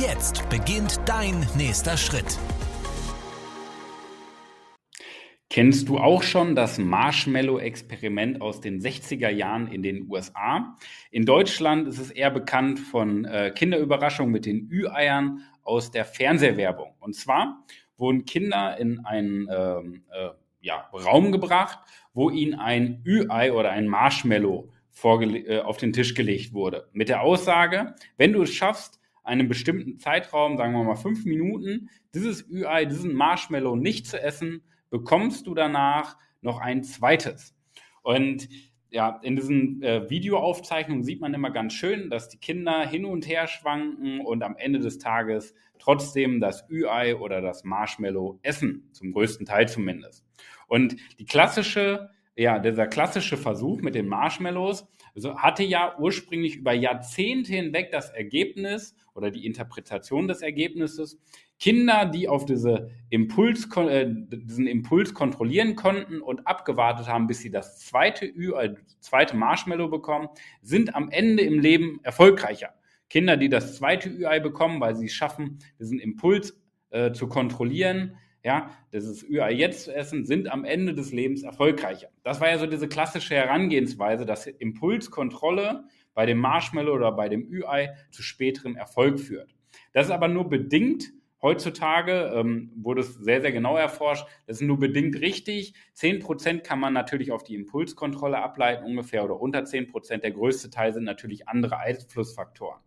Jetzt beginnt dein nächster Schritt. Kennst du auch schon das Marshmallow-Experiment aus den 60er Jahren in den USA? In Deutschland ist es eher bekannt von äh, Kinderüberraschungen mit den Ü-Eiern aus der Fernsehwerbung. Und zwar wurden Kinder in einen ähm, äh, ja, Raum gebracht, wo ihnen ein Ü-Ei oder ein Marshmallow äh, auf den Tisch gelegt wurde. Mit der Aussage, wenn du es schaffst, einen bestimmten Zeitraum, sagen wir mal fünf Minuten, dieses Ü-Ei, diesen Marshmallow nicht zu essen, bekommst du danach noch ein zweites. Und ja, in diesen äh, Videoaufzeichnungen sieht man immer ganz schön, dass die Kinder hin und her schwanken und am Ende des Tages trotzdem das Ü-Ei oder das Marshmallow essen, zum größten Teil zumindest. Und die klassische, ja, dieser klassische Versuch mit den Marshmallows also hatte ja ursprünglich über Jahrzehnte hinweg das Ergebnis oder die Interpretation des Ergebnisses, Kinder, die auf diese Impuls, äh, diesen Impuls kontrollieren konnten und abgewartet haben, bis sie das zweite Ü, äh, zweite Marshmallow bekommen, sind am Ende im Leben erfolgreicher. Kinder, die das zweite Ü-Ei bekommen, weil sie es schaffen, diesen Impuls äh, zu kontrollieren, ja, dieses Ü-Ei jetzt zu essen, sind am Ende des Lebens erfolgreicher. Das war ja so diese klassische Herangehensweise, dass Impulskontrolle bei dem Marshmallow oder bei dem Ü-Ei zu späterem Erfolg führt. Das ist aber nur bedingt Heutzutage ähm, wurde es sehr, sehr genau erforscht. Das ist nur bedingt richtig. Zehn Prozent kann man natürlich auf die Impulskontrolle ableiten, ungefähr oder unter zehn Prozent. Der größte Teil sind natürlich andere Einflussfaktoren.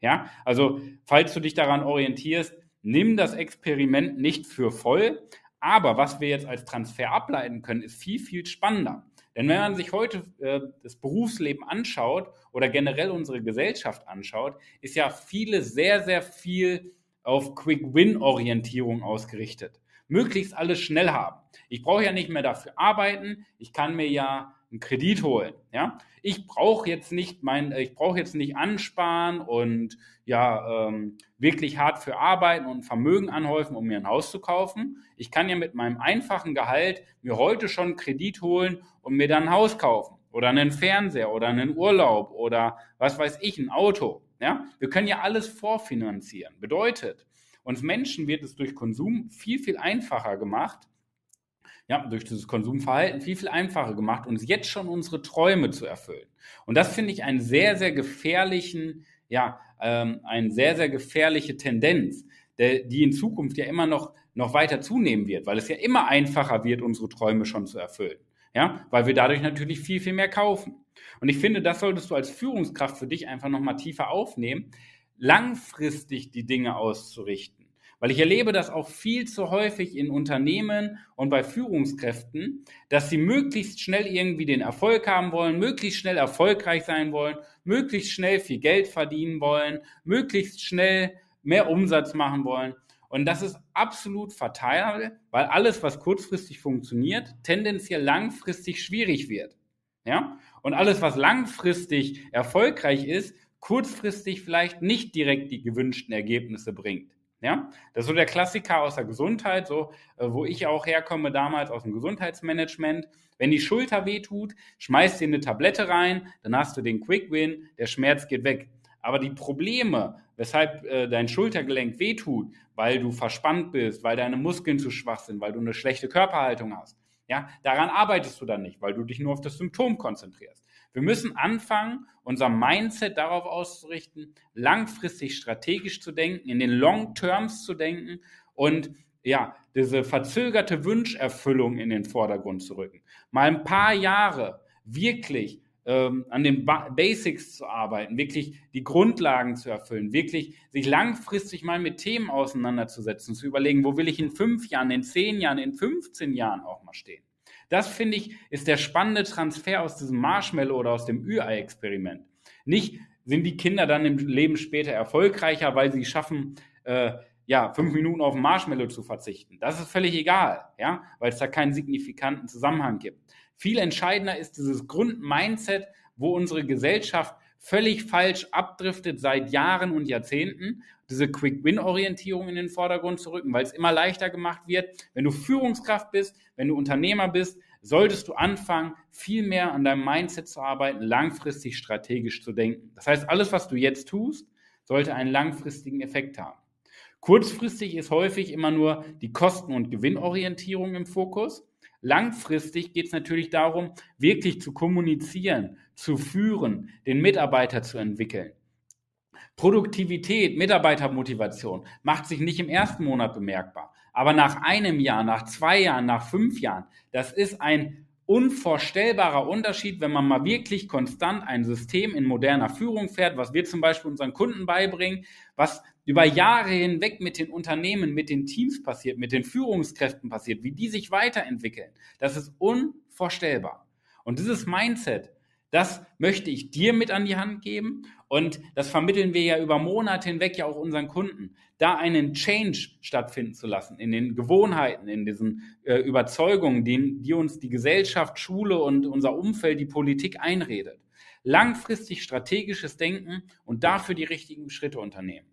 Ja, also falls du dich daran orientierst, nimm das Experiment nicht für voll. Aber was wir jetzt als Transfer ableiten können, ist viel, viel spannender. Denn wenn man sich heute äh, das Berufsleben anschaut oder generell unsere Gesellschaft anschaut, ist ja viele sehr, sehr viel auf Quick-Win-Orientierung ausgerichtet. Möglichst alles schnell haben. Ich brauche ja nicht mehr dafür arbeiten. Ich kann mir ja einen Kredit holen. Ja, ich brauche jetzt nicht mein, ich brauche jetzt nicht ansparen und ja ähm, wirklich hart für arbeiten und Vermögen anhäufen, um mir ein Haus zu kaufen. Ich kann ja mit meinem einfachen Gehalt mir heute schon einen Kredit holen und mir dann ein Haus kaufen oder einen Fernseher oder einen Urlaub oder was weiß ich, ein Auto. Ja, wir können ja alles vorfinanzieren. Bedeutet, uns Menschen wird es durch Konsum viel, viel einfacher gemacht, ja, durch dieses Konsumverhalten viel, viel einfacher gemacht, uns jetzt schon unsere Träume zu erfüllen. Und das finde ich einen sehr, sehr gefährlichen, ja, ähm, eine sehr, sehr gefährliche Tendenz, der, die in Zukunft ja immer noch, noch weiter zunehmen wird, weil es ja immer einfacher wird, unsere Träume schon zu erfüllen. Ja, weil wir dadurch natürlich viel, viel mehr kaufen. Und ich finde, das solltest du als Führungskraft für dich einfach nochmal tiefer aufnehmen, langfristig die Dinge auszurichten weil ich erlebe das auch viel zu häufig in Unternehmen und bei Führungskräften, dass sie möglichst schnell irgendwie den Erfolg haben wollen, möglichst schnell erfolgreich sein wollen, möglichst schnell viel Geld verdienen wollen, möglichst schnell mehr Umsatz machen wollen. Und das ist absolut fatal, weil alles, was kurzfristig funktioniert, tendenziell langfristig schwierig wird. Ja? Und alles, was langfristig erfolgreich ist, kurzfristig vielleicht nicht direkt die gewünschten Ergebnisse bringt. Ja, das ist so der Klassiker aus der Gesundheit, so äh, wo ich auch herkomme damals aus dem Gesundheitsmanagement. Wenn die Schulter wehtut, schmeißt dir eine Tablette rein, dann hast du den Quick Win, der Schmerz geht weg. Aber die Probleme, weshalb äh, dein Schultergelenk wehtut, weil du verspannt bist, weil deine Muskeln zu schwach sind, weil du eine schlechte Körperhaltung hast, ja, daran arbeitest du dann nicht, weil du dich nur auf das Symptom konzentrierst. Wir müssen anfangen, unser Mindset darauf auszurichten, langfristig strategisch zu denken, in den Long Terms zu denken und ja, diese verzögerte Wünscherfüllung in den Vordergrund zu rücken. Mal ein paar Jahre wirklich ähm, an den ba Basics zu arbeiten, wirklich die Grundlagen zu erfüllen, wirklich sich langfristig mal mit Themen auseinanderzusetzen, zu überlegen, wo will ich in fünf Jahren, in zehn Jahren, in 15 Jahren auch mal stehen. Das finde ich ist der spannende Transfer aus diesem Marshmallow oder aus dem Ü-Ei-Experiment. Nicht sind die Kinder dann im Leben später erfolgreicher, weil sie schaffen, äh, ja, fünf Minuten auf Marshmallow zu verzichten. Das ist völlig egal, ja, weil es da keinen signifikanten Zusammenhang gibt. Viel entscheidender ist dieses Grundmindset, wo unsere Gesellschaft völlig falsch abdriftet seit Jahren und Jahrzehnten, diese Quick-Win-Orientierung in den Vordergrund zu rücken, weil es immer leichter gemacht wird. Wenn du Führungskraft bist, wenn du Unternehmer bist, solltest du anfangen, viel mehr an deinem Mindset zu arbeiten, langfristig strategisch zu denken. Das heißt, alles, was du jetzt tust, sollte einen langfristigen Effekt haben. Kurzfristig ist häufig immer nur die Kosten- und Gewinnorientierung im Fokus. Langfristig geht es natürlich darum, wirklich zu kommunizieren, zu führen, den Mitarbeiter zu entwickeln. Produktivität, Mitarbeitermotivation macht sich nicht im ersten Monat bemerkbar, aber nach einem Jahr, nach zwei Jahren, nach fünf Jahren, das ist ein unvorstellbarer Unterschied, wenn man mal wirklich konstant ein System in moderner Führung fährt, was wir zum Beispiel unseren Kunden beibringen, was über Jahre hinweg mit den Unternehmen, mit den Teams passiert, mit den Führungskräften passiert, wie die sich weiterentwickeln. Das ist unvorstellbar. Und dieses Mindset, das möchte ich dir mit an die Hand geben und das vermitteln wir ja über Monate hinweg ja auch unseren Kunden, da einen Change stattfinden zu lassen in den Gewohnheiten, in diesen äh, Überzeugungen, die, die uns die Gesellschaft, Schule und unser Umfeld, die Politik einredet. Langfristig strategisches Denken und dafür die richtigen Schritte unternehmen.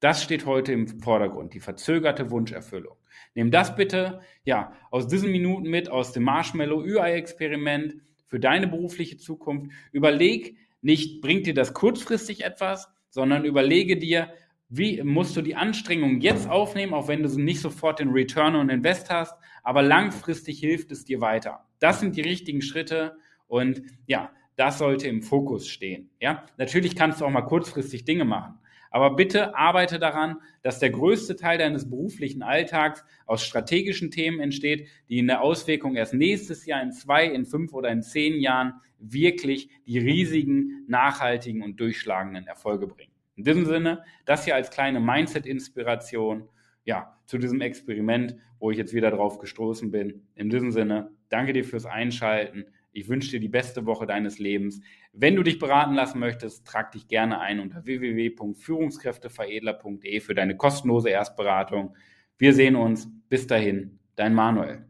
Das steht heute im Vordergrund, die verzögerte Wunscherfüllung. Nimm das bitte, ja, aus diesen Minuten mit, aus dem Marshmallow-Ü-Ei-Experiment für deine berufliche Zukunft. Überleg nicht, bringt dir das kurzfristig etwas, sondern überlege dir, wie musst du die Anstrengung jetzt aufnehmen, auch wenn du nicht sofort den Return on Invest hast, aber langfristig hilft es dir weiter. Das sind die richtigen Schritte und ja, das sollte im Fokus stehen. Ja, natürlich kannst du auch mal kurzfristig Dinge machen. Aber bitte arbeite daran, dass der größte Teil deines beruflichen Alltags aus strategischen Themen entsteht, die in der Auswirkung erst nächstes Jahr, in zwei, in fünf oder in zehn Jahren wirklich die riesigen, nachhaltigen und durchschlagenden Erfolge bringen. In diesem Sinne, das hier als kleine Mindset-Inspiration, ja, zu diesem Experiment, wo ich jetzt wieder drauf gestoßen bin. In diesem Sinne, danke dir fürs Einschalten. Ich wünsche dir die beste Woche deines Lebens. Wenn du dich beraten lassen möchtest, trag dich gerne ein unter www.führungskräfteveredler.de für deine kostenlose Erstberatung. Wir sehen uns. Bis dahin, dein Manuel.